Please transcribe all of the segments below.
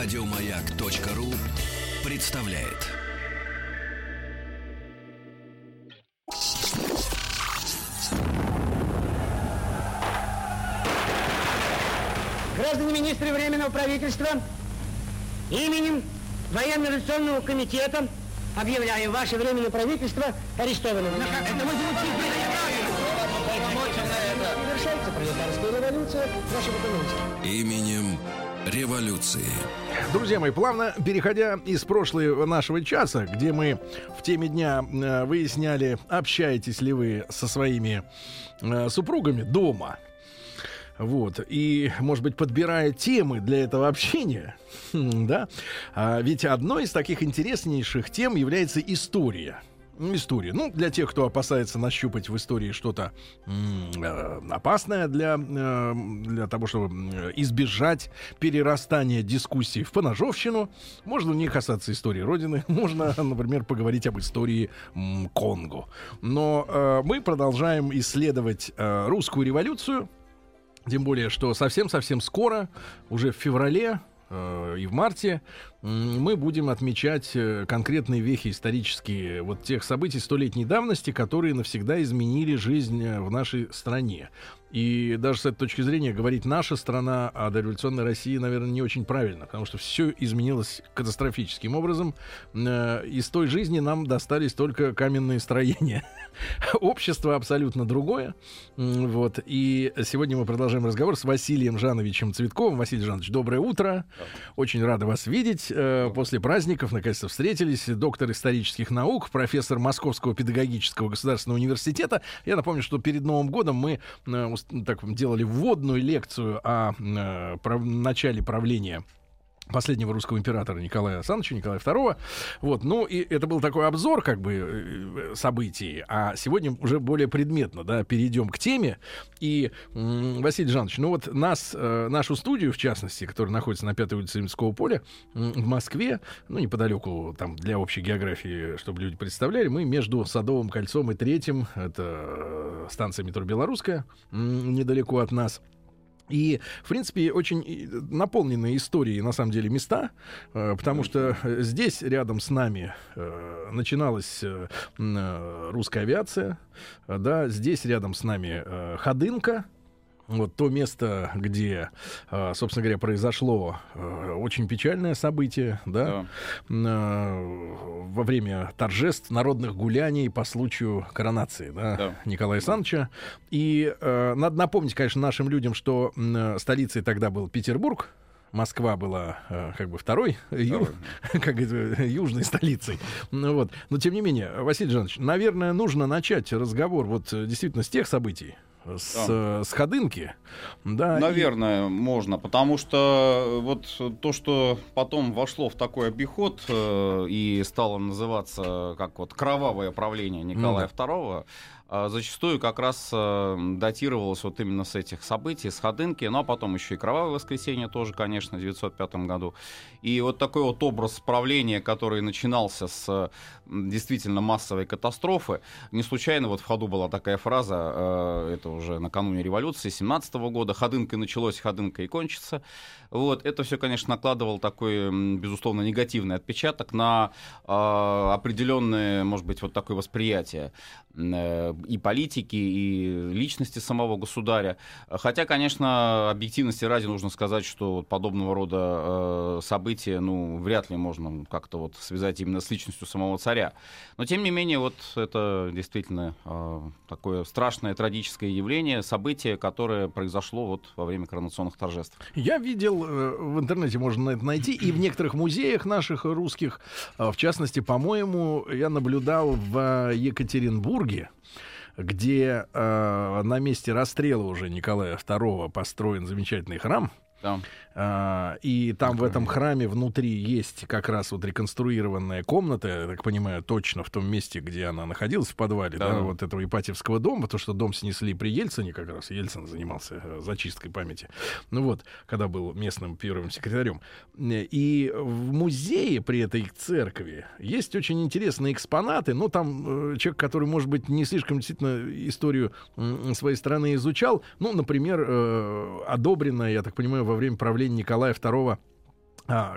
Радиомаяк.ру представляет. Граждане министры Временного правительства, именем Военно-революционного комитета объявляю ваше Временное правительство арестованным. Это мы Совершается пролетарская революция экономике. Именем революции. Друзья мои, плавно переходя из прошлого нашего часа, где мы в теме дня э, выясняли, общаетесь ли вы со своими э, супругами дома, вот, и, может быть, подбирая темы для этого общения, да, а ведь одной из таких интереснейших тем является история истории. Ну, для тех, кто опасается нащупать в истории что-то э, опасное для, э, для того, чтобы избежать перерастания дискуссий в поножовщину, можно не касаться истории Родины, можно, например, поговорить об истории м, Конго. Но э, мы продолжаем исследовать э, русскую революцию, тем более, что совсем-совсем скоро, уже в феврале э, и в марте, мы будем отмечать э, конкретные вехи исторические вот тех событий столетней давности, которые навсегда изменили жизнь э, в нашей стране. И даже с этой точки зрения говорить наша страна о дореволюционной России, наверное, не очень правильно, потому что все изменилось катастрофическим образом. Э, из той жизни нам достались только каменные строения. Общество абсолютно другое. Вот. И сегодня мы продолжаем разговор с Василием Жановичем Цветковым. Василий Жанович, доброе утро. Очень рада вас видеть э, после праздников наконец-то встретились. Доктор исторических наук, профессор Московского педагогического государственного университета. Я напомню, что перед Новым годом мы э, так, делали вводную лекцию о э, прав- начале правления последнего русского императора Николая Александровича, Николая II. Вот, ну, и это был такой обзор, как бы, э, событий. А сегодня уже более предметно, да, перейдем к теме. И, Василий Жанович, ну вот нас, э, нашу студию, в частности, которая находится на Пятой улице Римского поля, в Москве, ну, неподалеку, там, для общей географии, чтобы люди представляли, мы между Садовым кольцом и Третьим, это э, станция метро Белорусская, недалеко от нас, и, в принципе, очень наполненные историей, на самом деле, места, э, потому что э, здесь, рядом с нами, э, начиналась русская авиация, да, здесь рядом с нами Ходынка, вот то место, где, э, собственно говоря, произошло э, очень печальное событие, да, э, во время торжеств, народных гуляний по случаю коронации, да, Да. Николая Александровича. И э, надо напомнить, конечно, нашим людям, что столицей тогда был Петербург. Москва была э, как бы второй, ю- как южной столицей. Ну, вот. Но тем не менее, Василий Жанович, наверное, нужно начать разговор вот действительно с тех событий, с, Да. э, с Ходынки. Да, и- Наверное, можно, потому что вот то, что потом вошло в такой обиход э, и стало называться как вот кровавое правление Николая II, э, зачастую как раз э, датировалось вот именно с этих событий, с Ходынки, ну а потом еще и кровавое воскресенье тоже, конечно, в 905 году. И вот такой вот образ правления, который начинался с м, действительно массовой катастрофы, не случайно вот в ходу была такая фраза, это уже накануне революции 17 года, ходынкой началось, ходынкой и кончится. Вот, это все, конечно, накладывало такой, безусловно, негативный отпечаток на определенное, может быть, вот такое восприятие э, и политики, и личности самого государя. Хотя, конечно, объективности ради нужно сказать, что подобного рода э, события, ну, вряд ли можно как-то вот связать именно с личностью самого царя. Но, тем не менее, вот это действительно э, такое страшное, трагическое явление, событие, которое произошло вот во время коронационных торжеств. Я видел э, в интернете, можно это найти, и в некоторых музеях наших русских, в частности, по-моему, я наблюдал в Екатеринбурге, где э, на месте расстрела уже Николая II построен замечательный храм. Да. А, и там в этом храме внутри есть как раз вот реконструированная комната, я так понимаю, точно в том месте, где она находилась, в подвале, да, Да. вот этого Ипатьевского дома, потому что дом снесли при Ельцине как раз, Ельцин занимался э, зачисткой памяти, ну вот, когда был местным первым секретарем. И в музее при этой церкви есть очень интересные экспонаты, ну там э, человек, который, может быть, не слишком действительно историю своей страны изучал, ну, например, э, одобренная, я так понимаю, во время правления Николая II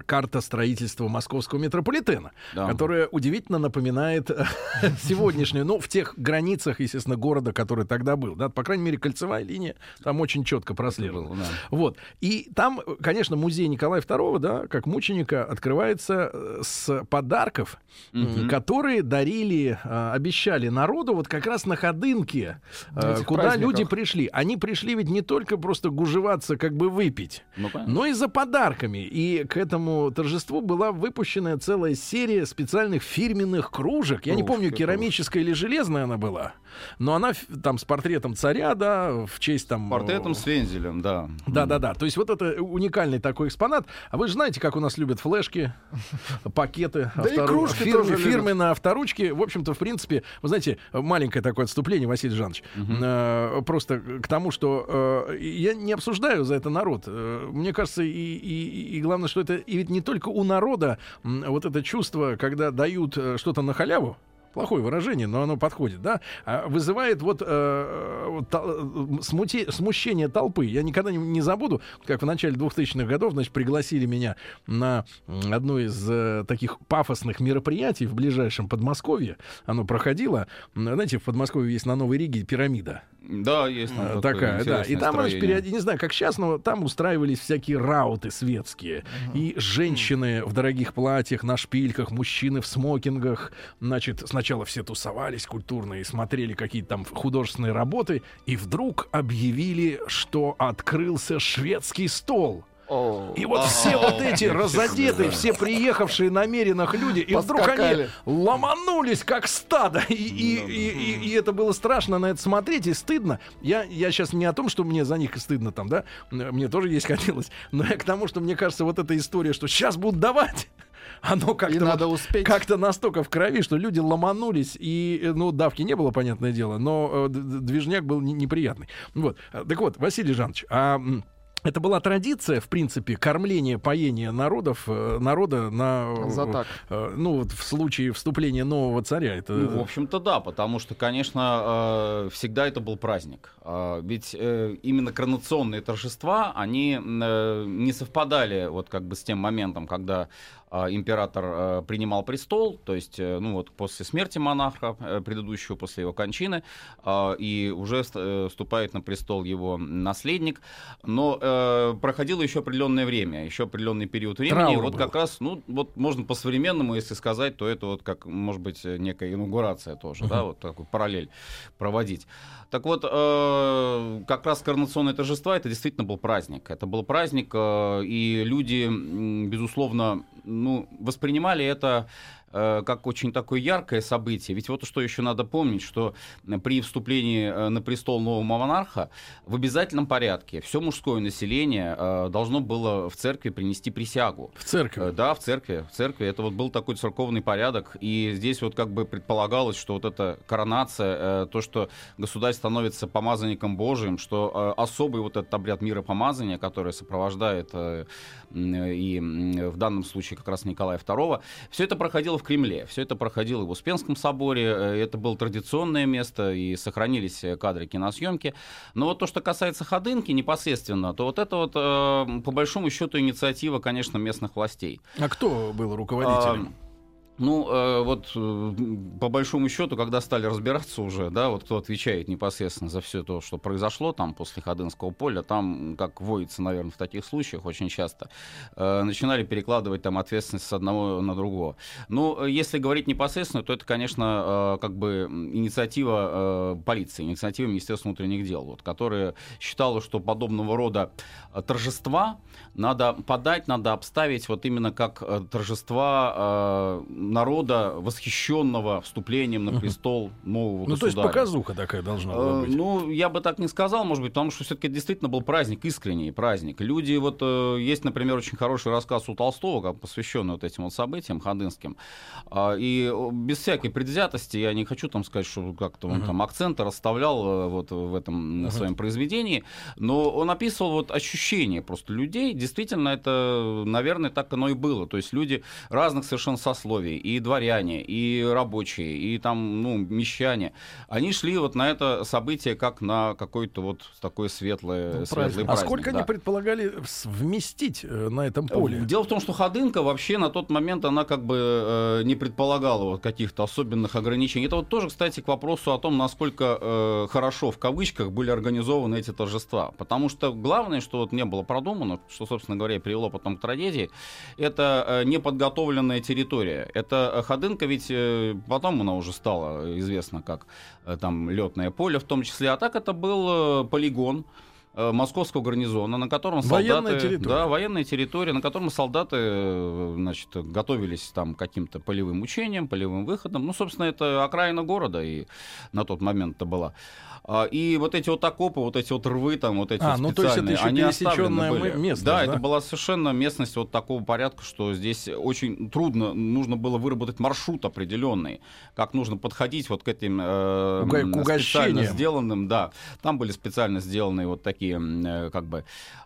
карта строительства московского метрополитена, Да. которая удивительно напоминает э, сегодняшнюю, ну, в тех границах, естественно, города, который тогда был. Да, по крайней мере, кольцевая линия там очень четко прослеживалась. Было, да. Вот. И там, конечно, музей Николая II, да, как мученика, открывается э, с подарков, м, которые дарили, э, обещали народу вот как раз на ходынке, этих куда праздниках. люди пришли. Они пришли ведь не только просто гужеваться, как бы выпить, Ну, понятно. но и за подарками. И к этому торжеству была выпущена целая серия специальных фирменных кружек. Я не Кружки, помню, керамическая или железная она была, но она там с портретом царя, да, в честь там... Портретом э, с вензелем, да. да, да, да. То есть вот это уникальный такой экспонат. А вы же знаете, как у нас любят флешки, пакеты, Да и кружки фирмы, тоже фирмы на авторучки. В общем-то, в принципе, вы знаете, маленькое такое отступление, Василий Жанович. Э, просто к тому, что э, я не обсуждаю за это народ. Э, мне кажется, и главное, что это и ведь не только у народа вот это чувство, когда дают э, что-то на халяву. Плохое выражение, но оно подходит, да? А, Вызывает вот э, та- э, смути- смущение толпы. Я никогда не, не забуду, как в начале 2000-х годов, значит, пригласили меня на одно из э, таких пафосных мероприятий в ближайшем Подмосковье. Оно проходило. Знаете, в Подмосковье есть на Новой Риге пирамида. Да, есть там Э, такая, да. И там, значит, периоди- не знаю, как сейчас, но там устраивались всякие рауты светские. И женщины в дорогих платьях, на шпильках, мужчины в смокингах. Значит, сначала все тусовались культурно и смотрели какие-то там художественные работы. И вдруг объявили, что открылся шведский стол. И вот все вот эти разодетые, все приехавшие намеренных люди, и вдруг они ломанулись как стадо. И, и- и- и- и это было страшно на это смотреть и стыдно. Я, я сейчас не о том, что мне за них стыдно там, да, мне тоже есть хотелось, но я к тому, что мне кажется, вот эта история, что сейчас будут давать, оно как-то надо вот успеть. как-то настолько в крови, что люди ломанулись, и, э, ну, давки не было, понятное дело, но э, движняк был не- неприятный. Вот. Так вот, Василий Жанович, а это была традиция, в принципе, кормления, поения народов, э, народа на... э, За так. э, Ну, вот в случае вступления нового царя. Это... Ну, в общем-то, да, потому что, конечно, э, всегда это был праздник. А, Ведь э, именно коронационные торжества, они э, не совпадали вот как бы с тем моментом, когда император э, принимал престол, то есть, э, ну вот после смерти монарха э, предыдущего, после его кончины, а, и уже ст- вступает на престол его наследник. Но проходило еще определенное время, еще определенный период времени. Траур вот был. как раз, ну вот можно по-современному, если сказать, то это вот как, может быть, некая инаугурация тоже, да, вот такую параллель проводить. Так вот, как раз коронационные торжества это действительно был праздник. Это был праздник, и люди, безусловно, ну, воспринимали это как очень такое яркое событие. Ведь вот что еще надо помнить, что э, при вступлении э, на престол нового монарха в обязательном порядке все мужское население э, должно было в церкви принести присягу. В церкви. Э, Да, в церкви. В церкви это вот был такой церковный порядок. И здесь вот как бы предполагалось, что вот эта коронация, э, то, что государь становится помазанником Божиим, что э, особый вот этот обряд миропомазания, который сопровождает э, и в данном случае как раз Николая II, все это проходило в Кремле. Все это проходило в Успенском соборе. э, Это было традиционное место, и сохранились э, кадры киносъемки. Но вот то, что касается Ходынки непосредственно, то вот это вот, э, по большому счету, инициатива, конечно, местных властей. А кто был руководителем? А, Ну, э, вот э, по большому счету, когда стали разбираться уже, да, вот кто отвечает непосредственно за все то, что произошло там после Ходынского поля, там, как воится, наверное, в таких случаях очень часто, э, начинали перекладывать там ответственность с одного на другого. Ну, э, если говорить непосредственно, то это, конечно, э, как бы инициатива э, полиции, инициатива Министерства внутренних дел, вот, которая считала, что подобного рода э, торжества надо подать, надо обставить вот именно как торжества народа, восхищенного вступлением на престол нового Ну, то есть государя. показуха такая должна была Э, быть. Ну, я бы так не сказал, может быть, потому что все-таки действительно был праздник, искренний праздник. Люди, вот э, есть, например, очень хороший рассказ у Толстого, как посвященный вот этим вот событиям ходынским. А, И э, без всякой предвзятости, я не хочу там сказать, что как-то он там акценты расставлял вот в этом м, своем произведении, но он описывал вот ощущения просто людей. Действительно, это, наверное, так оно и было. То есть люди разных совершенно сословий. И дворяне, и рабочие, и там, ну, мещане, они шли вот на это событие как на какой-то вот такое светлое, Ну, светлый праздник. праздник. а сколько да. они предполагали вместить э, на этом поле? Дело в том, что Ходынка вообще на тот момент она как бы э, не предполагала вот каких-то особенных ограничений. Это вот тоже, кстати, к вопросу о том, насколько э, хорошо в кавычках были организованы эти торжества. Потому что главное, что вот не было продумано, что, собственно говоря, привело потом к трагедии, это э, неподготовленная территория. Это э, Ходынка ведь э, потом она уже стала известна как э, там летное поле в том числе, а так это был полигон э, московского гарнизона, на котором Военная солдаты... территория. Да, военная территория, на котором солдаты э, значит, готовились там к каким-то полевым учениям, полевым выходам. Ну, собственно, это окраина города и на тот момент это была. А, И вот эти вот окопы, вот эти вот рвы, там, вот эти А, вот ну, то есть это специальные, еще они были. местность, Да, да? это была совершенно местность вот такого порядка, что здесь очень трудно, нужно было выработать маршрут определенный, как нужно подходить вот к этим э, Уга- специально сделанным, да, там были специально сделанные вот такие, м, э, как бы,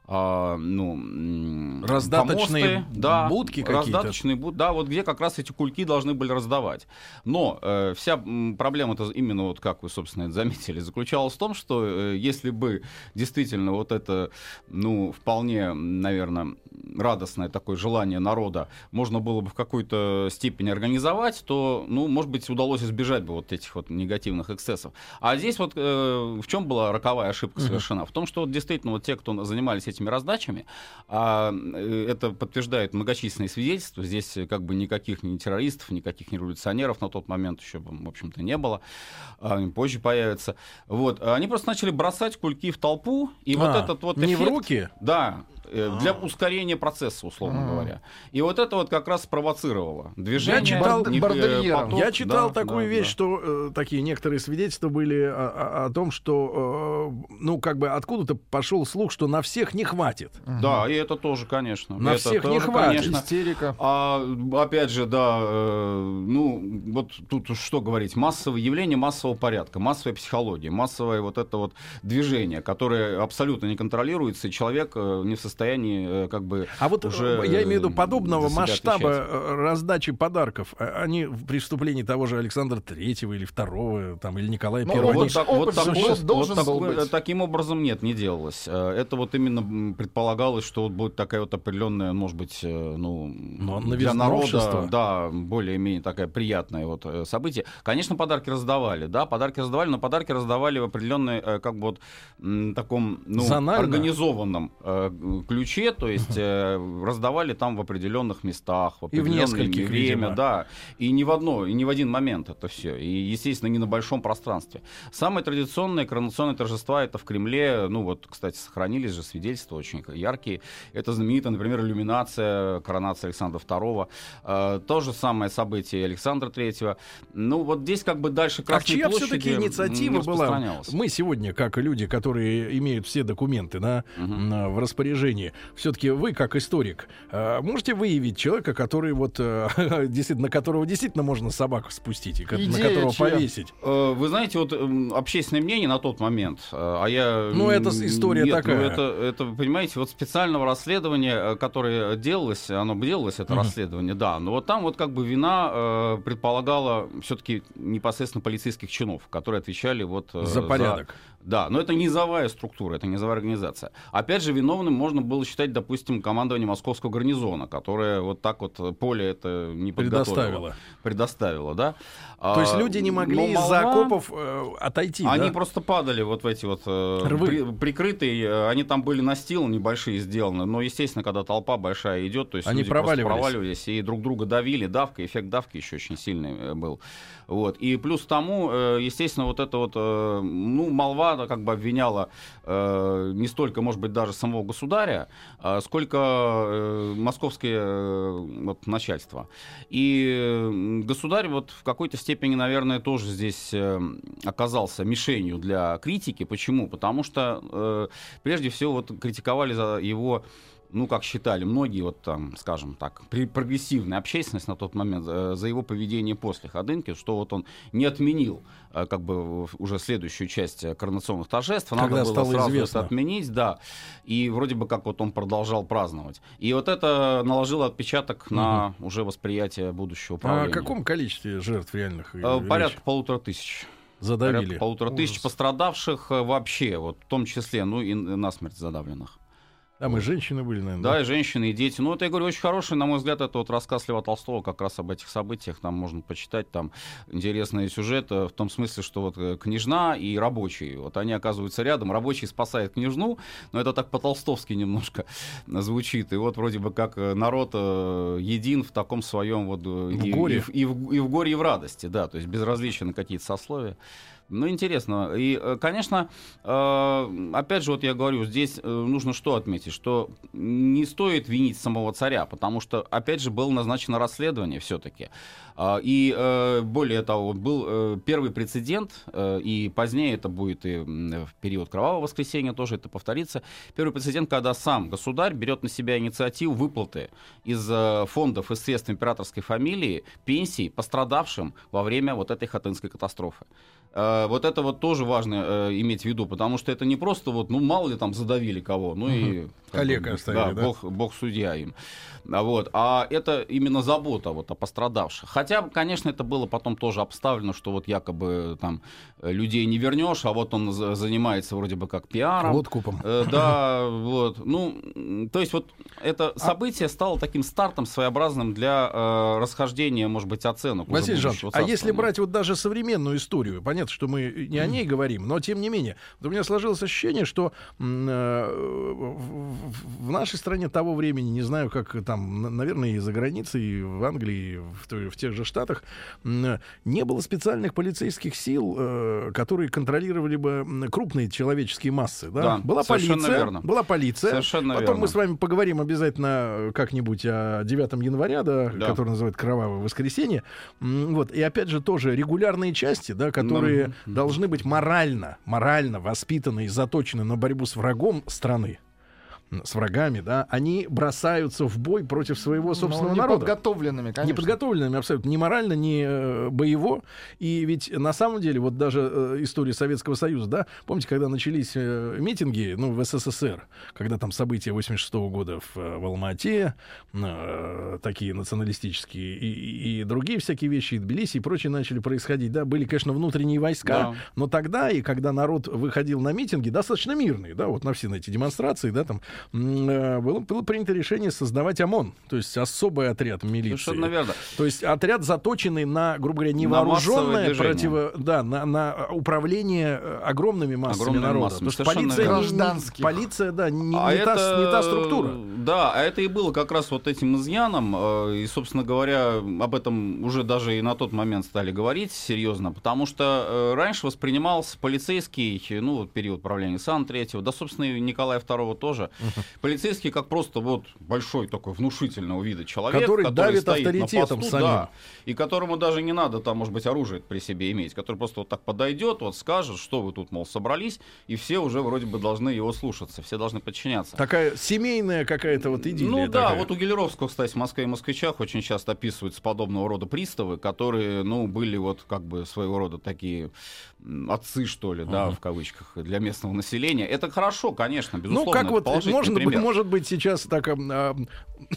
а, ну, Раздаточные помосты, да, будки какие-то. раздаточные буд, да, вот где как раз эти кульки должны были раздавать. Но э, вся проблема-то именно вот как вы, собственно, это заметили, заключалась в том, что э, если бы действительно вот это, ну, вполне, наверное, радостное такое желание народа можно было бы в какой-то степени организовать, то, ну, может быть, удалось избежать бы вот этих вот негативных эксцессов. А здесь вот э, в чем была роковая ошибка совершена? В том, что вот действительно вот те, кто занимались этими раздачами, а, э, это подтверждает многочисленные свидетельства, здесь э, как бы никаких ни террористов, никаких ни революционеров на тот момент еще, в общем-то, не было, а, позже появятся. Вот, они просто начали бросать кульки в толпу, и вот А, этот вот не в эффект- руки? да, э, для ускорения процесса, условно говоря. И вот это вот как раз спровоцировало движение. Я читал не- э, бордельером. поток. Я читал Да, такую да, вещь, да. что э, такие некоторые свидетельства были о, о- о том, что, э, ну, как бы откуда-то пошел слух, что на всех не хватит. Да, и это тоже, конечно. На Это всех не тоже, хватит. конечно. Истерика. А опять же, да, э, ну вот тут что говорить, массовое явление массового порядка, массовая психология, массовое вот это вот движение, которое абсолютно не контролируется, и человек э, не в состоянии э, как бы А вот уже э, я имею в виду э, подобного масштаба отвечать. раздачи подарков, э, они при вступлении того же Александра Третьего или Второго, там, или Николая Ну, Первого, Вот, так- вот должен вот такой- быть. Таким образом нет, не делалось. Это вот именно предполагалось, что вот будет такая вот определенная, может быть, ну, Но для новизна народа, общества. да, более-менее такая приятное вот событие. Конечно, подарки раздавали, да, подарки раздавали, но подарки раздавали в определенной, как бы вот таком, ну, Зонально? организованном ключе, то есть э, раздавали там в определенных местах, в И в определенное нескольких, время, видимо. да, и не в одно, и не в один момент это все, и, естественно, не на большом пространстве. Самые традиционные коронационные торжества это в Кремле, ну вот, кстати, сохранились же свидетельства очень яркие. Это знаменитая, например, иллюминация, коронация Александра II. Э, то же самое событие Александра III. Ну вот здесь как бы дальше А Красной чья площади все-таки инициатива была? Мы сегодня, как люди, которые имеют все документы да, Мгм. м, в распоряжении, все-таки вы, как историк, э, можете выявить человека, который вот э, действительно, на которого действительно можно собаку спустить и ко- на Идея которого чья? повесить? Э, Вы знаете, вот м, общественное мнение на тот момент, а я... Ну, это история нет, такая. ну, это, это, вы понимаете, вот специального расследования, которое делалось, оно бы делалось, это Мгм. расследование, да, но вот там вот как бы вина предполагала все-таки непосредственно полицейских чинов, которые отвечали вот... За порядок. Да, но это низовая структура, это низовая организация. Опять же, виновным можно было считать, допустим, командование московского гарнизона, которое вот так вот поле это не подготовило. Предоставила. Предоставило, да. То есть А, люди не но могли из-за молва- окопов э, отойти, они да? просто падали вот в эти вот э, Рвы. при- прикрытые, э, они там были настил небольшие сделаны, но естественно, когда толпа большая идет, то есть Они люди проваливались. проваливались и друг друга давили, давка, эффект давки еще очень сильный э, был, вот. И плюс тому, э, естественно, вот это вот, ну молва как бы обвиняла э, не столько, может быть, даже самого государя, а сколько э, московское э, вот, начальство. И э, государь вот в какой-то степени, наверное, тоже здесь э, оказался мишенью для критики. Почему? Потому что э, прежде всего вот критиковали за его ну, как считали многие, вот там, скажем так, прогрессивная общественность на тот момент э, за его поведение после Ходынки, что вот он не отменил э, как бы уже следующую часть э, коронационных торжеств. Надо Когда было стало сразу известно. это отменить, да. И вроде бы как вот он продолжал праздновать. И вот это наложило отпечаток на уже восприятие будущего А управления. о каком количестве жертв реальных? Порядка полутора тысяч. задавили? Порядка полутора тысяч пострадавших вообще, вот в том числе, ну и насмерть задавленных. Там и женщины были, наверное. Да, и женщины, и дети. Ну, это, я говорю, очень хороший, на мой взгляд, это вот рассказ Льва Толстого как раз об этих событиях. Там можно почитать, там интересный сюжет э, в том смысле, что вот э, княжна и рабочие, вот они оказываются рядом, рабочий спасает княжну, но это так по-толстовски немножко звучит. И вот вроде бы как э, народ э, един в таком своем вот... В и, горе. И, в- и в, и в горе, и в радости, да, то есть безразличие на какие-то сословия. Ну, интересно. И, э, конечно, э, опять же, вот я говорю, здесь э, нужно что отметить, что не стоит винить самого царя, потому что, опять же, было назначено расследование все-таки. И э, более того, был первый прецедент, и позднее это будет и в период Кровавого воскресенья тоже это повторится. Первый прецедент, когда сам государь берет на себя инициативу выплаты из фондов и средств императорской фамилии пенсий пострадавшим во время вот этой хатынской катастрофы. Э, Вот это вот тоже важно э, иметь в виду, потому что это не просто вот, ну, мало ли там задавили кого, ну и... как Коллег бы, оставили, да? Бог, бог судья им. А Вот. А это именно забота вот о пострадавших. Хотя, конечно, это было потом тоже обставлено, что вот якобы там э, людей не вернешь, а вот он за- занимается вроде бы как пиаром. Откупом. Э, Да, вот. Ну, то есть вот это событие стало таким стартом своеобразным для э, расхождения, может быть, оценок. Василий Жанович, будущего а если брать вот даже современную историю, понятно, что мы не о ней говорим, но тем не менее, вот у меня сложилось ощущение, что э, в нашей стране того времени, не знаю, как там, на- наверное, и за границей, и в Англии, и в, в тех же Штатах, не было специальных полицейских сил, э, которые контролировали бы крупные человеческие массы. Да? Да, была полиция, верно. была полиция. Совершенно Потом верно. мы с вами поговорим обязательно э, как-нибудь о 9 января, да, Да. который называют Кровавое воскресенье. Вот. И опять же тоже регулярные части, да, которые Мгм. должны быть морально, морально воспитаны и заточены на борьбу с врагом страны, с врагами, да, они бросаются в бой против своего собственного Ну, народа. неподготовленными, конечно. Неподготовленными абсолютно, ни морально, ни э, боево. И ведь на самом деле, вот даже э, история Советского Союза, да, помните, когда начались э, митинги, ну, в СССР, когда там события 86 года в, в Алма-Ате, э, такие националистические, и, и- другие всякие вещи, и Тбилиси и прочие начали происходить, да, были, конечно, внутренние войска, Да. но тогда, и когда народ выходил на митинги, достаточно мирные, да, вот на все на эти демонстрации, да, там, было, было принято решение создавать ОМОН, то есть особый отряд милиции. Совершенно верно. То есть отряд заточенный на, грубо говоря, На невооруженное движение. противо, да, на, на управление э, огромными массами Огромными народа. массами, Потому что полиция, не- не- Гражданских. полиция, да, не, не А та, это, не та структура. Да, а это и было как раз вот этим изъяном. э, И, собственно говоря, об этом уже даже и на тот момент стали говорить серьезно, потому что э, раньше воспринимался полицейский, ну, вот период правления Сан Третьего, да, собственно, и Николая II тоже, полицейский как просто вот большой такой внушительного вида человек, Который давит стоит на авторитетом посту, самим. да, и которому даже не надо там, может быть, оружие при себе иметь, который просто вот так подойдет, вот скажет, что вы тут, мол, собрались, и все уже вроде бы должны его слушаться, все должны подчиняться. Такая семейная какая-то вот идиллия. Ну да, такая. вот у Гелеровского, кстати, в Москве и москвичах очень часто описываются подобного рода приставы, которые, ну, были вот как бы своего рода такие отцы, что ли, да, в кавычках, для местного населения. Это хорошо, конечно, безусловно. Ну, как вот, может быть, может быть, сейчас так, ам, а,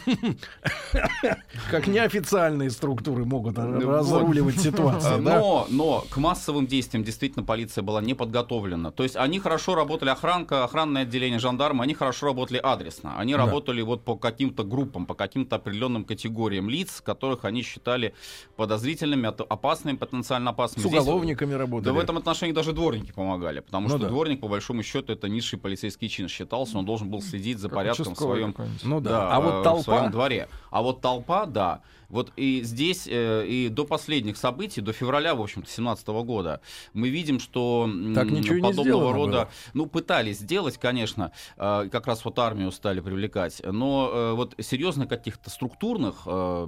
как неофициальные структуры могут а, Вот. разруливать А, ситуацию, да? Но, но к массовым действиям действительно полиция была не подготовлена. То есть они хорошо работали, охранка, охранное отделение, жандармы, они хорошо работали адресно. Они работали вот по каким-то группам, по каким-то определенным категориям лиц, которых они считали подозрительными, опасными, потенциально опасными. С уголовниками работали. Да в этом отношении даже дворники помогали, потому Ну что дворник, по большому счету, это низший полицейский чин считался, он должен был следить за Как порядком в своем. Ну да. да, а вот э, в толпа... своем дворе. А вот толпа, да. Вот и здесь, э, и до последних событий, до февраля, в общем-то, 17 года, мы видим, что Так ничего не подобного сделано рода, было. ну, пытались сделать, конечно, э, как раз вот армию стали привлекать, но э, вот серьезных каких-то структурных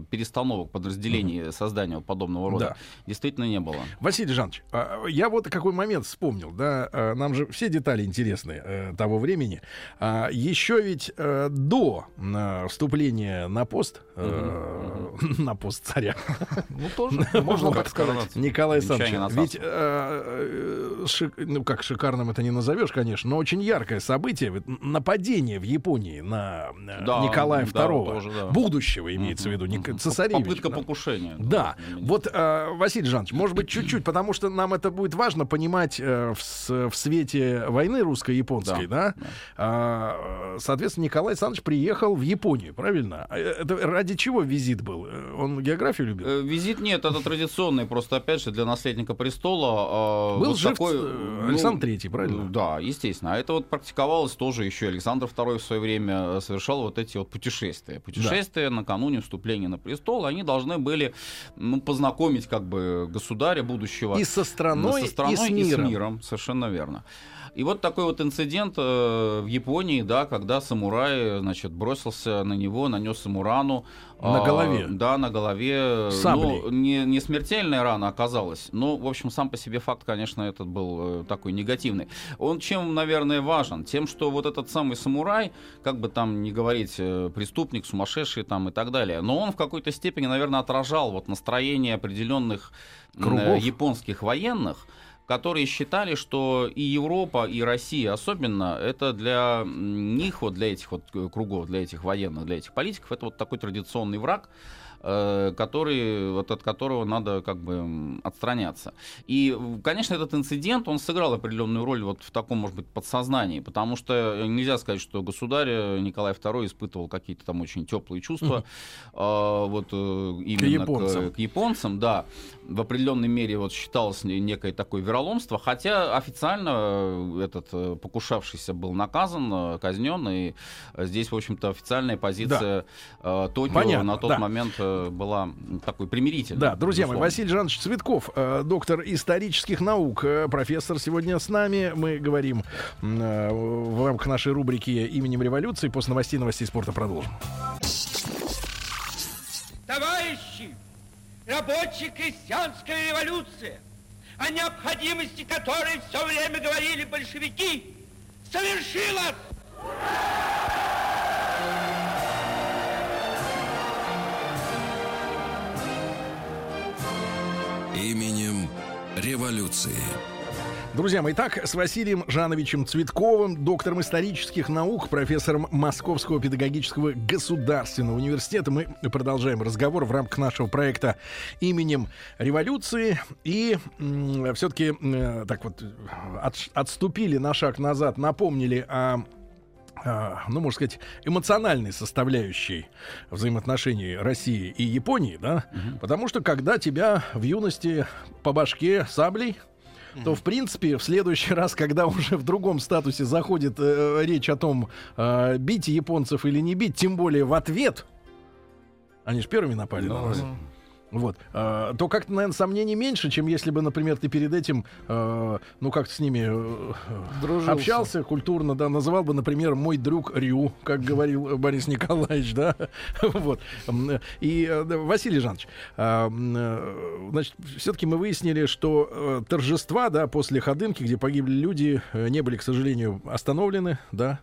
перестановок, подразделений создания вот подобного рода Да. действительно не было. Василий Жанович, а, я вот какой момент вспомнил, да, нам же все детали интересны того времени. А, еще ведь э, до э, вступления на пост, э, на пост царя, Ну, тоже, можно так сказать. Николай Александрович, ведь, э, э, шик- ну как шикарным это не назовешь, конечно, но очень яркое событие, нападение в Японии на э, Да, Николая да, II, тоже, да. будущего имеется в виду, Мгм. цесаревича. Попытка да. покушения. Да, вот, э, Василий Жанович, может быть, чуть-чуть, потому что нам это будет важно понимать э, в, в свете войны русско-японской, да? Да, да. А, э, соответственно, Николай Александрович приехал в Японию, правильно? А, э, Это ради чего визит был? Он географию любил? Э, Визит нет, это традиционный, просто опять же для наследника престола. э, Был вот жив такой, ну, Александр Третий, правильно? Да, естественно. А это вот практиковалось тоже еще Александр II в свое время совершал вот эти вот путешествия. Путешествия накануне вступления на престол, они должны были ну, познакомить как бы государя будущего И со страной, со страной и с миром. совершенно верно. И вот такой вот инцидент э, в Японии, да, когда самурай, значит, бросился на него, нанес ему рану. На а, голове? Да, на голове. Саблей? Ну, не, не смертельная рана оказалась. Но, в общем, сам по себе факт, конечно, этот был э, такой негативный. Он чем, наверное, важен? Тем, что вот этот самый самурай, как бы там не говорить, э, преступник, сумасшедший там и так далее, но он в какой-то степени, наверное, отражал вот настроение определенных Кругов. японских военных, которые считали, что и Европа, и Россия особенно, это для них, вот для этих вот э, кругов, для этих военных, для этих политиков, это вот такой традиционный враг, который, вот от которого надо как бы отстраняться. И, конечно, этот инцидент, он сыграл определенную роль вот в таком, может быть, подсознании, потому что нельзя сказать, что государь э, Николай II испытывал какие-то там очень теплые чувства э, вот э, именно японцам. к японцам, да, в определенной мере вот считалось не- некое такое вероломство, хотя официально э, этот э, покушавшийся был наказан, э, казнен, и э, здесь, в общем-то, официальная позиция э, Токио Понятно, на тот да. момент э, была такой примирительной. Да, друзья мои, безусловно. Василий Жанович Цветков, э, доктор исторических наук, э, профессор сегодня с нами. Мы говорим э, в рамках нашей рубрики «Именем революции». После новостей, новостей спорта продолжим. Товарищи, рабочая крестьянская революция, о необходимости которой все время говорили большевики, совершилась! Именем революции. Друзья мои, итак, с Василием Жановичем Цветковым, доктором исторических наук, профессором Московского педагогического государственного университета, мы продолжаем разговор в рамках нашего проекта именем революции. И все-таки так вот от- отступили на шаг назад, напомнили о ну, можно сказать, эмоциональной составляющей взаимоотношений России и Японии, да, потому что когда тебя в юности по башке саблей, то, в принципе, в следующий раз, когда уже в другом статусе заходит э, речь о том, э, бить японцев или не бить, тем более в ответ, они же первыми напали на нас. Вот, э, то как-то, наверное, сомнений меньше, чем если бы, например, ты перед этим, э, ну, как-то с ними э, Дружился. общался культурно, да, называл бы, например, мой друг Рю, как говорил Борис Николаевич, да, вот. И, э, Василий Жанович, а, э, значит, все-таки мы выяснили, что э, торжества, да, после Ходынки, где погибли люди, э, не были, к сожалению, остановлены, да,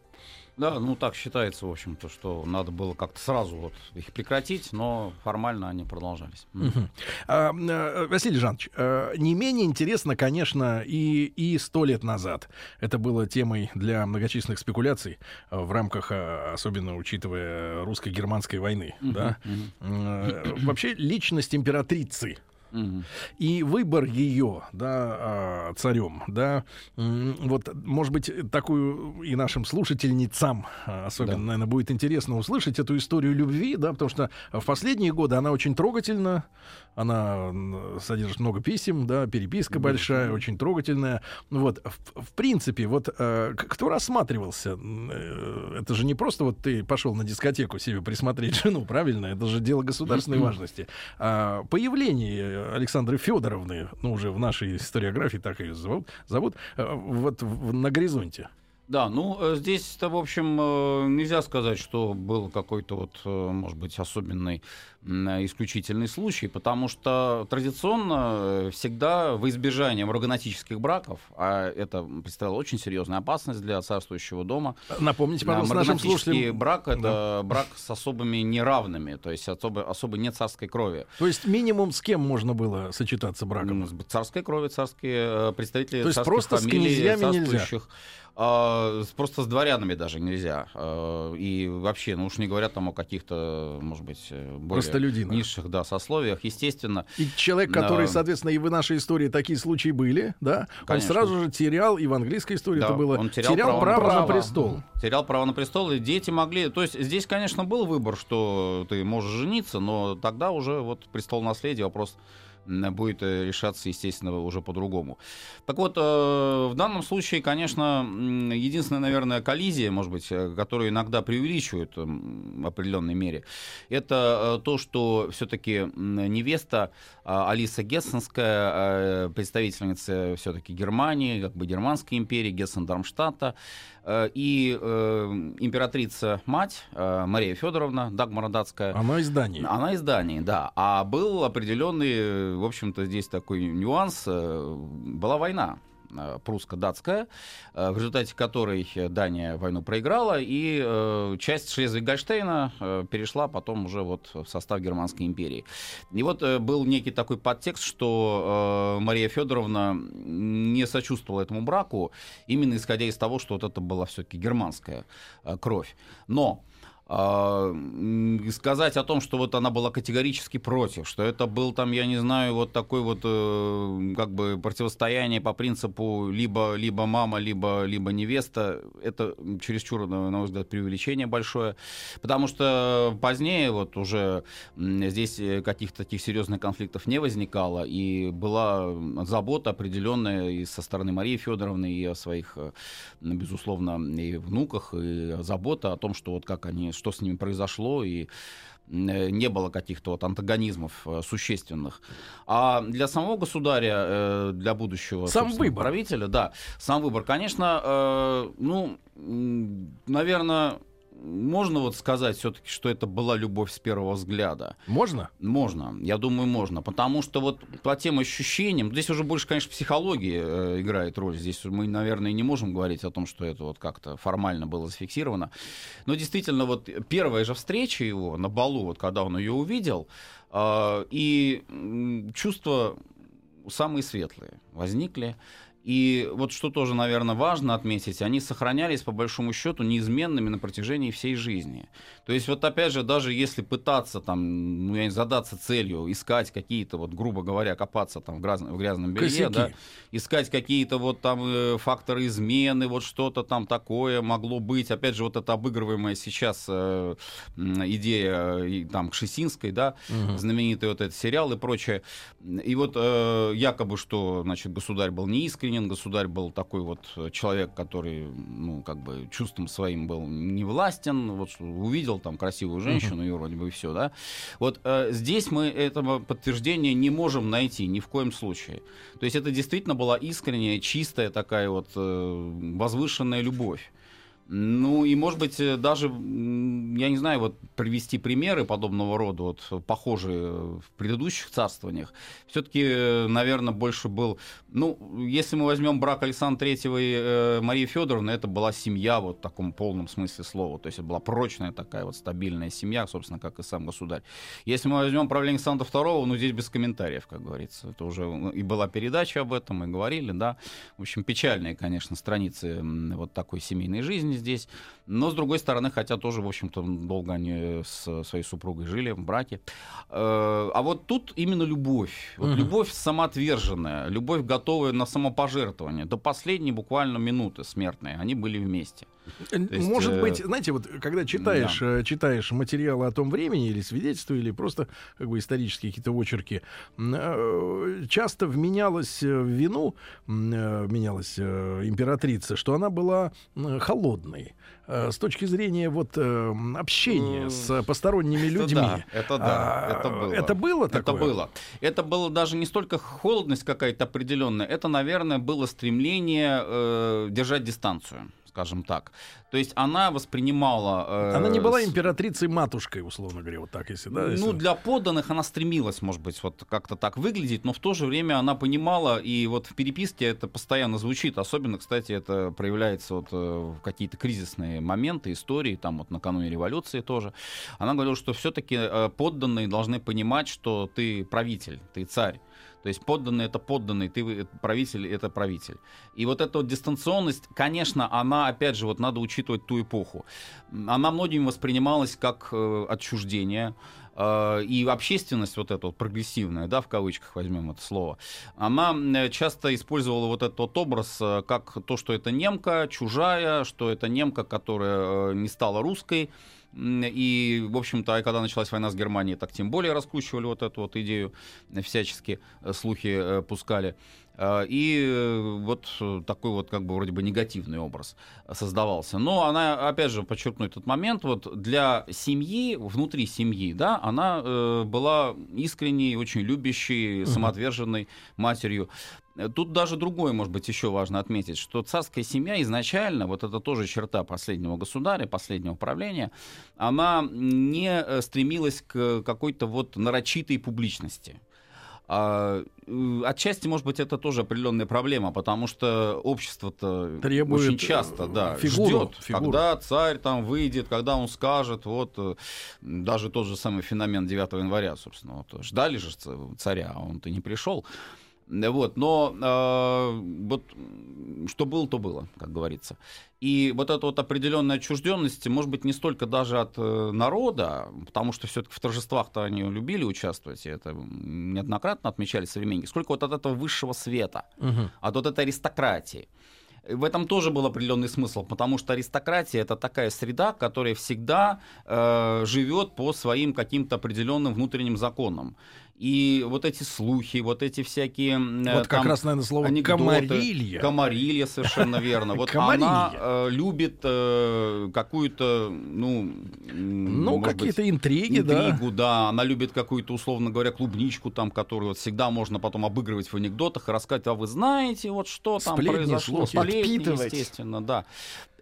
Да, ну так считается, в общем-то, что надо было как-то сразу вот их прекратить, но формально они продолжались. М. А, э, Василий Жанович, э, не менее интересно, конечно, и, и сто лет назад. Это было темой для многочисленных спекуляций э, в рамках, э, особенно учитывая русско-германской войны. да? Э, Вообще, личность императрицы Мгм. и выбор ее, да, а, царем, да, вот, может быть, такую и нашим слушательницам а, особенно, Да. наверное, будет интересно услышать эту историю любви, да, потому что в последние годы она очень трогательна, она содержит много писем, да, переписка большая, очень трогательная, вот, в, в принципе, вот, э, кто рассматривался, э, это же не просто вот ты пошел на дискотеку себе присмотреть жену, правильно, это же дело государственной важности, а, появление Александры Федоровны, ну, уже в нашей историографии так ее зовут, зовут э, вот на горизонте. Да, ну э, здесь-то, в общем, э, нельзя сказать, что был какой-то вот, э, может быть, особенный исключительный случай, потому что традиционно всегда в избежание марганатических браков, а это представляло очень серьезную опасность для царствующего дома. Напомните, пожалуйста, нашим слушателям. брак — это да. брак с особыми неравными, то есть особо, особо не царской крови. То есть минимум с кем можно было сочетаться браком? Царской крови, царские представители То есть просто с князьями нельзя? А, просто с дворянами даже нельзя. А, и вообще, ну уж не говорят там о каких-то, может быть, э, более низших да, сословиях, естественно. И человек, который, а, соответственно, и в нашей истории такие случаи были, да, конечно. он сразу же терял, и в английской истории да, это было, он терял, терял право, право на, на престол. Терял право на престол, и дети могли... То есть здесь, конечно, был выбор, что ты можешь жениться, но тогда уже вот престол наследия вопрос будет э, решаться, естественно, уже по-другому. Так вот, э, в данном случае, конечно, единственная, наверное, коллизия, может быть, э, которую иногда преувеличивают в определенной мере, это то, что все-таки невеста Алиса Гессенская, представительница все-таки Германии, как бы Германской империи, Гессен-Дармштадта, Э, и э, императрица-мать э, Мария Федоровна Дагмара Датская. Она из Дании. Она из Дании, да. А был определенный, в общем-то, здесь такой нюанс. Была война Э, прусско-датская, э, в результате которой Дания войну проиграла, и э, часть Шлезвиг-Гольштейна перешла потом уже вот в состав Германской империи. И вот был некий такой подтекст, что Мария Федоровна не сочувствовала этому браку, именно исходя из того, что вот это была все-таки германская кровь. Но сказать о том, что вот она была категорически против, что это был там, я не знаю, вот такой вот э, как бы противостояние по принципу либо, либо мама, либо, либо невеста, это чересчур, на мой взгляд, преувеличение большое, потому что позднее вот уже здесь каких-то таких серьезных конфликтов не возникало, и была забота определенная и со стороны Марии Федоровны, и о своих, э, безусловно, и внуках, и забота о том, что вот как они что с ними произошло, и э, не было каких-то вот антагонизмов э, существенных. А для самого государя, э, для будущего сам выбор. правителя, да, сам выбор, конечно, ну, наверное, можно вот сказать все-таки, что это была любовь с первого взгляда? Можно? Можно, я думаю, можно. Потому что вот по тем ощущениям, здесь уже больше, конечно, психология э, играет роль. Здесь мы, наверное, не можем говорить о том, что это вот как-то формально было зафиксировано. Но действительно, вот первая же встреча его на балу, вот когда он ее увидел, э, и чувства самые светлые возникли. И вот что тоже, наверное, важно отметить, они сохранялись по большому счету неизменными на протяжении всей жизни. То есть вот опять же, даже если пытаться там, ну, я не задаться целью, искать какие-то, вот грубо говоря, копаться там в, грязном, в грязном белье, да, искать какие-то вот там э, факторы измены, вот что-то там такое могло быть. Опять же, вот это обыгрываемая сейчас э, идея э, там Кшесинской, да, угу. знаменитый вот этот сериал и прочее. И вот э, якобы, что, значит, государь был неискренен, государь был такой вот человек, который, ну, как бы чувством своим был не властен, вот увидел увидел там красивую женщину, и вроде бы все, да. Вот э, здесь мы этого подтверждения не можем найти ни в коем случае. То есть это действительно была искренняя, чистая такая вот э, возвышенная любовь. Ну и, может быть, э, даже, я не знаю, вот привести примеры подобного рода, вот похожие в предыдущих царствованиях, все-таки, э, наверное, больше был, ну, если мы возьмем брак Александра Третьего и э, Марии Федоровны, это была семья вот в таком полном смысле слова, то есть это была прочная такая вот стабильная семья, собственно, как и сам государь. Если мы возьмем правление Александра Второго, ну, здесь без комментариев, как говорится, это уже и была передача об этом, и говорили, да, в общем, печальные, конечно, страницы вот такой семейной жизни здесь. Но, с другой стороны, хотя тоже, в общем-то, долго они с своей супругой жили в браке. Э, а вот тут именно любовь. Вот угу. Любовь самоотверженная, любовь, готовая на самопожертвование. До последней буквально минуты смертной они были вместе. Есть, Может э... быть, знаете, вот когда читаешь, да. Э, читаешь материалы о том времени или свидетельства, или просто как бы исторические какие-то очерки, э, часто вменялось в вину, менялась императрица, что она была холодной с точки зрения вот общения с посторонними людьми. Это да, это да, а, это было. Это было такое? Это было. Это было даже не столько холодность какая-то определенная, это, наверное, было стремление э, держать дистанцию скажем так. То есть она воспринимала... э, Она не была императрицей-матушкой, условно говоря, вот так, если, да? если- ну, для подданных она стремилась, может быть, вот как-то так выглядеть, но в то же время она понимала, и вот в переписке это постоянно звучит. Особенно, кстати, это проявляется вот э, в какие-то кризисные моменты истории, там вот накануне революции тоже. Она говорила, что все-таки подданные должны понимать, что ты правитель, ты царь. То есть подданный это подданный, ты вы- правитель это правитель. И вот эта вот дистанционность, конечно, она, опять же, вот надо учитывать ту эпоху. Она многими воспринималась как э, отчуждение. э, И общественность вот эта вот прогрессивная, да, в кавычках возьмем это слово, она э, часто использовала вот этот вот образ э, как то, что это немка чужая, что это немка, которая э, не стала русской, И, в общем-то, когда началась война с Германией, так тем более раскручивали вот эту вот идею, э, всячески э, слухи э, пускали. И вот такой вот как бы вроде бы негативный образ создавался. Но она, опять же, подчеркну этот момент, вот для семьи, внутри семьи, да, она была искренней, очень любящей, самоотверженной матерью. Тут даже другое, может быть, еще важно отметить, что царская семья изначально, вот это тоже черта последнего государя, последнего правления, она не э, стремилась к какой-то вот нарочитой публичности. А, э, отчасти, может быть, это тоже определенная проблема, потому что общество-то Требует, очень часто, э, да, фигуру, ждет, фигуру. когда царь там выйдет, когда он скажет, вот даже тот же самый феномен 9 января, собственно, вот, ждали же царя, а он-то не пришел. Вот, но э, вот что было, то было, как говорится. И вот эта вот определенная отчужденность, может быть, не столько даже от э, народа, потому что все-таки в торжествах-то они любили участвовать, и это неоднократно отмечали современники, сколько вот от этого высшего света, Мгм. от вот этой аристократии. В этом тоже был определенный смысл, потому что аристократия это такая среда, которая всегда э, живет по своим каким-то определенным внутренним законам. И вот эти слухи, вот эти всякие... Вот как там раз, наверное, слово анекдоты. «комарилья». Комарилья, совершенно верно. Вот она э, любит э, какую-то, ну... Ну, какие-то интриги, да. интригу, да. Она любит какую-то, условно говоря, клубничку, там, которую вот всегда можно потом обыгрывать в анекдотах и рассказать, а вы знаете, вот что там Сплетни, произошло. слухи. Сплетни, естественно, да.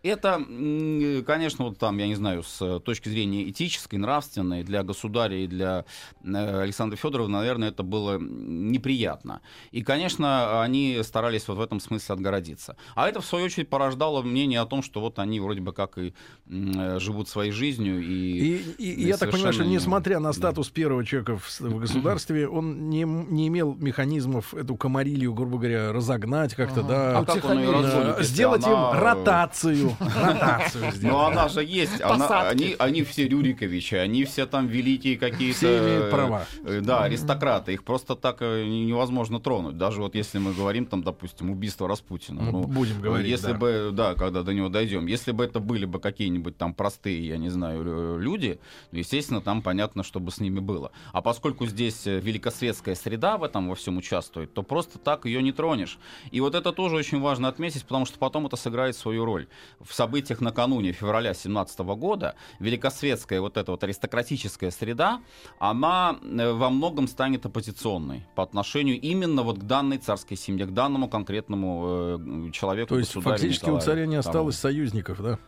Это, конечно, вот там, я не знаю, с точки зрения этической, нравственной, для государя и для э, Александра Федорова, наверное, это было неприятно. И, конечно, они старались вот в этом смысле отгородиться. А это, в свою очередь, порождало мнение о том, что вот они вроде бы как и э, живут своей жизнью. И, И, и- и я так понимаю, что несмотря на да. статус первого человека в, в государстве, он не, не имел механизмов эту комарилью, грубо говоря, разогнать как-то, да, А как он ее да, разгонит, сделать она- им ротацию. Но сделать. она же есть. Она, они, они все Рюриковичи, они все там великие какие-то... Все имеют права. э, Да, аристократы. Их просто так э, не- невозможно тронуть. Даже вот если мы говорим, там, допустим, убийство Распутина. Ну, будем говорить, Если да. бы, да, когда до него дойдем. Если бы это были бы какие-нибудь там простые, я не знаю, э, люди, ну, естественно, там понятно, что бы с ними было. А поскольку здесь великосветская среда в этом во всем участвует, то просто так ее не тронешь. И вот это тоже очень важно отметить, потому что потом это сыграет свою роль. В событиях накануне февраля 17 года великосветская вот эта вот аристократическая среда, она э, во многом станет оппозиционной по отношению именно вот к данной царской семье, к данному конкретному э, человеку. То есть фактически у Николаю царя не II. осталось союзников, да?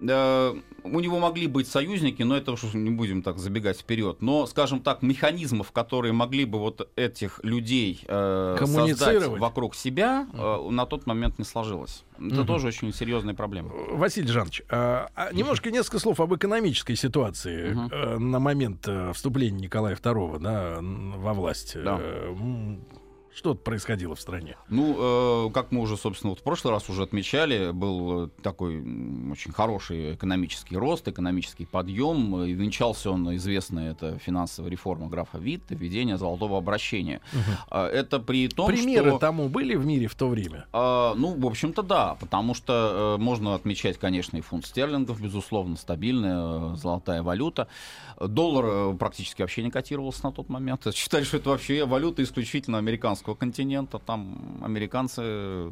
Э, у него могли быть союзники, но это уж не будем так забегать вперед. Но, скажем так, механизмов, которые могли бы вот этих людей э, создать вокруг себя, э, на тот момент не сложилось. Это Мгм. тоже очень серьезная проблема. Василий Жанович, а немножко несколько слов об экономической ситуации Мгм. э, на момент э, вступления Николая II да, во власть. Да. Э, м, Что происходило в стране? Ну, э, как мы уже, собственно, вот в прошлый раз уже отмечали, был э, такой очень хороший экономический рост, экономический подъем. э, И венчался он, известная это финансовая реформа графа Витта, введение золотого обращения. А, Это при том, Примеры что... тому были в мире в то время? А, ну, в общем-то, да, потому что э, можно отмечать, конечно, и фунт стерлингов, безусловно, стабильная э, золотая валюта. Доллар э, практически вообще не котировался на тот момент. Считали, что это вообще валюта исключительно американского европейского континента, там американцы э,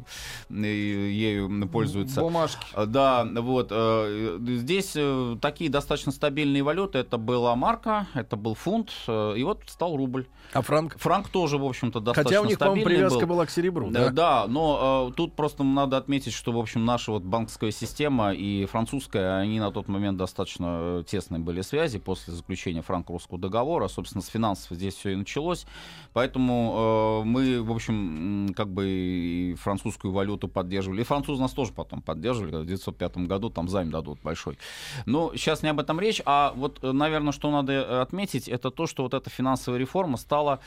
ею пользуются. Бумажки. Э, Да, вот. э, Здесь такие достаточно стабильные валюты. Это была марка, это был фунт, и вот стал рубль. А франк? Франк тоже, в общем-то, достаточно Хотя у них, по-моему, стабильный привязка был. была к серебру, Да, да? да, но э, тут просто надо отметить, что, в общем, наша вот банковская система и французская, они на тот момент достаточно тесные были связи после заключения франко-русского договора. Собственно, с финансов здесь все и началось. Поэтому э, мы, в общем, как бы и французскую валюту поддерживали. И французы нас тоже потом поддерживали, когда в 1905 году там займ дадут большой. Но сейчас не об этом речь, а вот, э, наверное, что надо э, отметить, это то, что вот эта финансовая реформа стала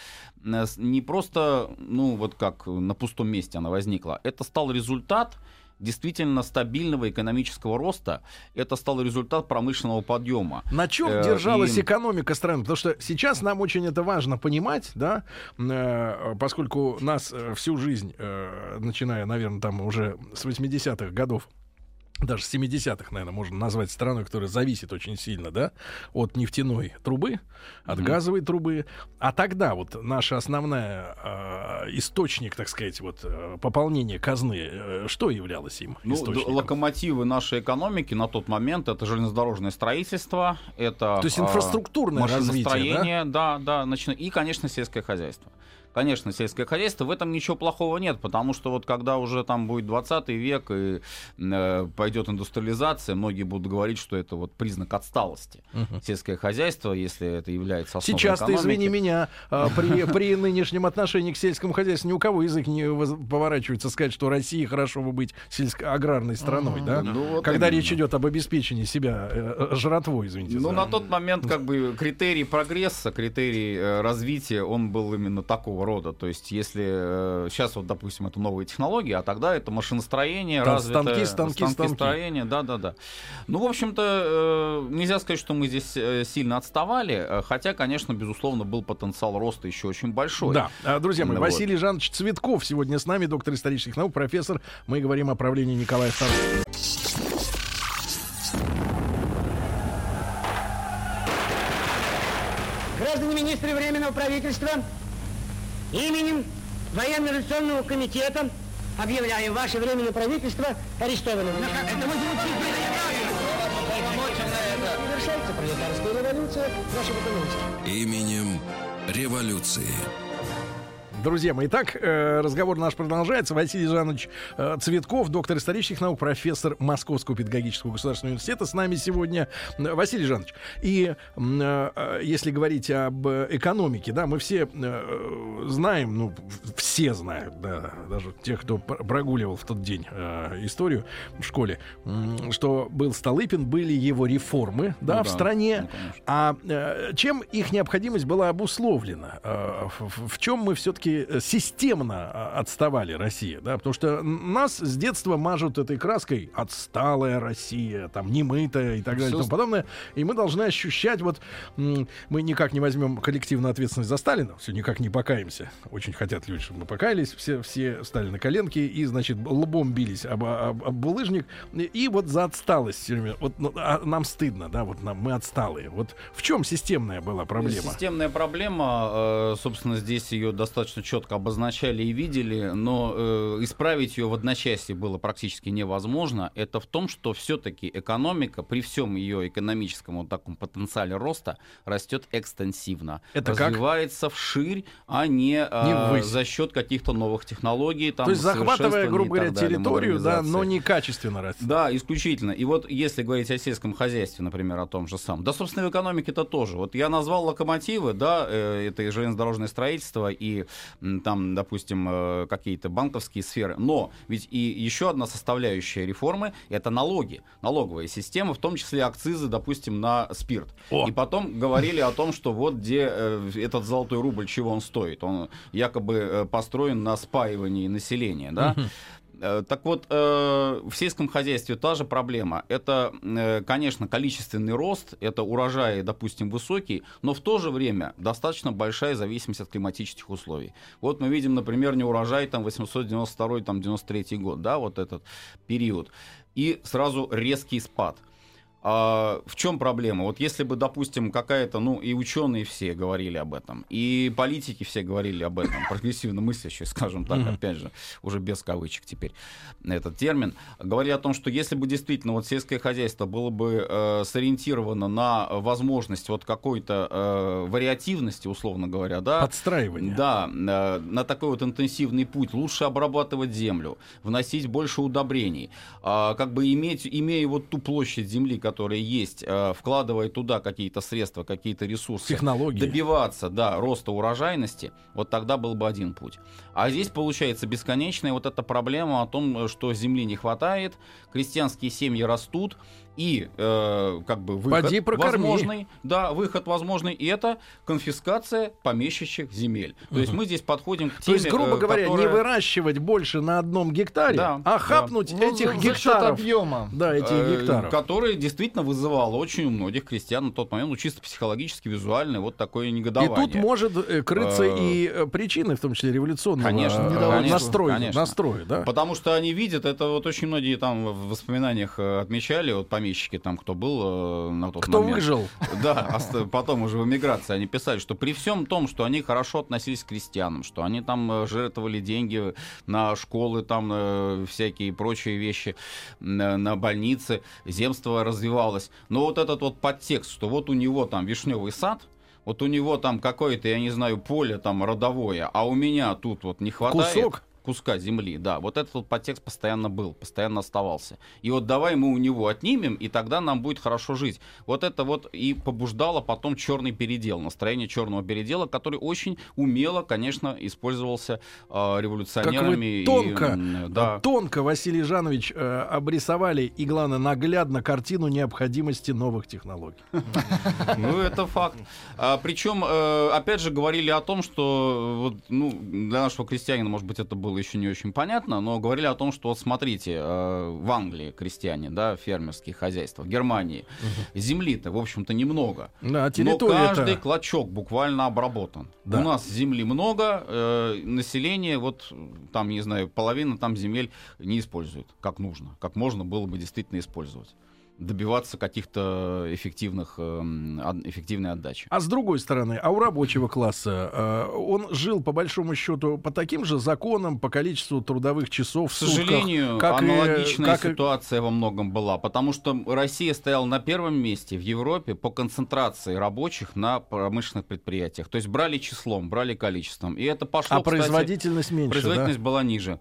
э, не просто, ну, вот как на пустом месте она возникла, это стал результат действительно стабильного экономического роста, это стал результат промышленного подъема. На чем Э, держалась и- экономика страны? Потому что сейчас нам очень это важно понимать, да, э, поскольку нас э, всю жизнь, э, начиная, наверное, там уже с 80-х годов, даже с 70-х, наверное, можно назвать страной, которая зависит очень сильно, да, от нефтяной трубы, от Мгм. газовой трубы. А тогда вот наша основная э, источник, так сказать, вот э, пополнения казны, э, что являлось им Ну, источником? локомотивы нашей экономики на тот момент это железнодорожное строительство, это То есть а, инфраструктурное развитие, да? да, да, начи- и, конечно, сельское хозяйство. Конечно, сельское хозяйство, в этом ничего плохого нет, потому что вот когда уже там будет 20 век и э, пойдет индустриализация, многие будут говорить, что это вот признак отсталости. Мгм. Сельское хозяйство, если это является основой Сейчас ты, извини меня, а, при, при нынешнем отношении к сельскому хозяйству ни у кого язык не поворачивается сказать, что России хорошо бы быть сельско-аграрной страной, да? Ну, вот Когда именно. речь идет об обеспечении себя э, э, жратвой, извините. Ну, за- на тот момент, как бы, критерий прогресса, критерий э, развития, он был именно такого рода. То есть, если э, сейчас, вот, допустим, это новые технологии, а тогда это машиностроение, Там развитое, станки, станки, станки. строение, да-да-да. Ну, в общем-то, э, нельзя сказать, что мы здесь э, сильно отставали, э, хотя, конечно, безусловно, был потенциал роста еще очень большой. Да, А, друзья мои, Ну, вот. Василий Жанович Цветков сегодня с нами, доктор исторических наук, профессор. Мы говорим о правлении Николая II. Граждане министры Временного правительства, именем Военно-революционного комитета объявляем ваше Временное правительство арестованным. Совершается пролетарская революция в нашем экономике. Именем революции. Друзья мои, итак, э, разговор наш продолжается. Василий Жанович э, Цветков, доктор исторических наук, профессор Московского педагогического государственного университета с нами сегодня. Василий Жанович, и э, если говорить об экономике, да, мы все знаем, ну, все знают, да, даже те, кто пр- прогуливал в тот день историю в школе, что был Столыпин, были его реформы, да, Ну в да, стране. ну, конечно. А чем их необходимость была обусловлена? В чем мы все-таки системно а, отставали Россия? Да? Потому что нас с детства мажут этой краской отсталая Россия, там немытая и так далее и Всё тому подобное. И мы должны ощущать, вот мы никак не возьмем коллективную ответственность за Сталина, все никак не покаемся. Очень хотят люди, чтобы мы покаялись, все, все стали на коленки и, значит, лбом бились об, об- об булыжник. И, и вот за отсталость все время. Вот ну, а нам стыдно, да, вот нам, мы отсталые. Вот в чем системная была проблема? Системная проблема, э, собственно, здесь ее достаточно четко обозначали и видели, но э, исправить ее в одночасье было практически невозможно. Это в том, что все-таки экономика при всем ее экономическом вот таком потенциале роста растет экстенсивно. Это как? Развивается вширь, а не, э, Не за счет каких-то новых технологий. Там, То есть захватывая, грубо говоря, далее, территорию, да, но не качественно растет. Да, исключительно. И вот если говорить о сельском хозяйстве, например, о том же самом, да, собственно, в экономике это тоже. Вот я назвал локомотивы, да, э, это и железнодорожное строительство, и там, допустим, э, какие-то банковские сферы. Но ведь и еще одна составляющая реформы — это налоги, налоговая система, в том числе акцизы, допустим, на спирт. О! И потом говорили о том, что вот где э, этот золотой рубль, чего он стоит. Он якобы э, построен на спаивании населения, да. Э, Так вот, э, в сельском хозяйстве та же проблема. Это, э, конечно, количественный рост, это урожаи, допустим, высокий, но в то же время достаточно большая зависимость от климатических условий. Вот мы видим, например, не урожай там 892-93 год, да, вот этот период, и сразу резкий спад. А в чем проблема? Вот если бы, допустим, какая-то, ну, и ученые все говорили об этом, и политики все говорили об этом, прогрессивно мыслящие, скажем так, опять же, уже без кавычек теперь этот термин, говорили о том, что если бы действительно вот сельское хозяйство было бы э, сориентировано на возможность вот какой-то э, вариативности, условно говоря, да, Подстраивание. да, э, на такой вот интенсивный путь, лучше обрабатывать землю, вносить больше удобрений, а, как бы иметь, имея вот ту площадь земли, которая есть, э, вкладывая туда какие-то средства, какие-то ресурсы, Технологии. добиваться, да, роста урожайности, вот тогда был бы один путь. А здесь получается бесконечная вот эта проблема о том, что земли не хватает, крестьянские семьи растут, и э, как бы выход Поди прокорми. возможный, да, выход возможный, и это конфискация помещичьих земель. То есть мы здесь подходим к То теме, есть, грубо э, говоря, не которая- выращивать больше на одном гектаре, Да, а да. хапнуть Ну, этих счет гектаров. объема. Да, этих э, гектаров. Которое действительно вызывало очень у многих крестьян на тот момент, ну, чисто психологически, визуально, вот такое И негодование. тут может э, крыться Э, и э, причины, в том числе революционного Конечно, конечно, настроя, конечно. настроя, да? Потому что они видят, это вот очень многие там в воспоминаниях отмечали, вот помещики там, кто был э, на тот Кто момент. выжил? Да, потом уже в эмиграции они писали, что при всем том, что они хорошо относились к крестьянам, что они там э, жертвовали деньги на школы, там э, всякие прочие вещи, на, на больницы, земство развивалось. Но вот этот вот подтекст, что вот у него там вишневый сад, вот у него там какое-то, я не знаю, поле там родовое, а у меня тут вот не хватает Кусок? Куска земли, да. Вот этот вот подтекст постоянно был, постоянно оставался. И вот давай мы у него отнимем, и тогда нам будет хорошо жить. Вот это вот и побуждало потом черный передел, настроение черного передела, который очень умело, конечно, использовался э, Как революционерами. вы и, тонко, м, да. тонко, Василий Жанович, э, обрисовали и, главное, наглядно картину необходимости новых технологий. Ну, это факт. А, причем, э, опять же, говорили о том, что вот, ну, для нашего крестьянина, может быть, это было еще не очень понятно, но говорили о том, что вот смотрите, э, в Англии крестьяне, да, фермерские хозяйства, в Германии земли-то, в общем-то, немного. Да, Но каждый клочок буквально обработан. Да. У нас земли много, э, население, вот там, не знаю, половина там земель не использует как нужно, как можно было бы действительно использовать. Добиваться каких-то эффективных, эм, эффективной отдачи. А с другой стороны, а у рабочего класса э, он жил по большому счету по таким же законам, по количеству трудовых часов К в сутках, сожалению, как и- аналогичная как и- ситуация во многом была, потому что Россия стояла на первом месте в Европе по концентрации рабочих на промышленных предприятиях. То есть брали числом, брали количеством. И это пошло, а кстати, производительность меньше, Производительность да? была ниже.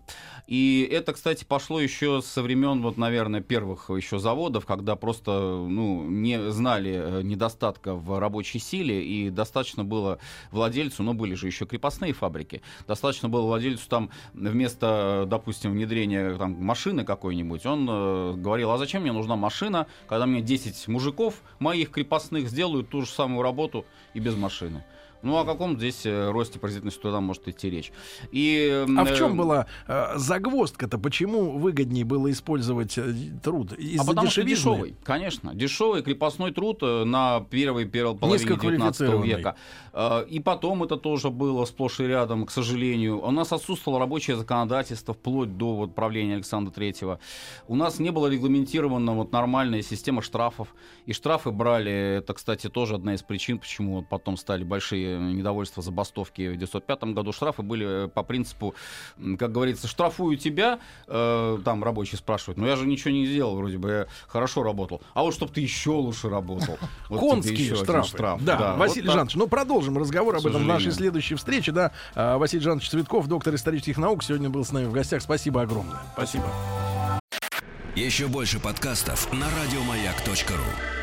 И это, кстати, пошло еще со времен, вот, наверное, первых еще заводов, когда просто ну, не знали э, недостатка в рабочей силе, и достаточно было владельцу, но были же еще крепостные фабрики, достаточно было владельцу там вместо, допустим, внедрения там, машины какой-нибудь, он э, говорил, а зачем мне нужна машина, когда мне 10 мужиков моих крепостных сделают ту же самую работу и без машины. Ну, о каком здесь э, росте производительности туда может идти речь? И, А в э, чем была э, загвоздка-то? Почему выгоднее было использовать э, труд? Из-за А потому что дешевизны? дешевый, конечно. Дешевый крепостной труд на первой, первой половине 19 Низкоквалифицированный. века. Э, И потом это тоже было сплошь и рядом, к сожалению. У нас отсутствовало рабочее законодательство вплоть до вот, правления Александра Третьего. У нас не была регламентирована вот, нормальная система штрафов. И штрафы брали, это, кстати, тоже одна из причин, почему вот потом стали большие недовольства забастовки в 1905 году. Штрафы были э, по принципу, как говорится, штрафую тебя, э, там рабочий спрашивает, но я же ничего не сделал, вроде бы я хорошо работал. А вот чтобы ты еще лучше работал. Вот Конские штрафы. штраф. Да, вот Василий так. Жанович, ну продолжим разговор об этом в нашей следующей встрече. Да, А, Василий Жанович Цветков, доктор исторических наук, сегодня был с нами в гостях. Спасибо огромное. Спасибо. Еще больше подкастов на радиомаяк.ру.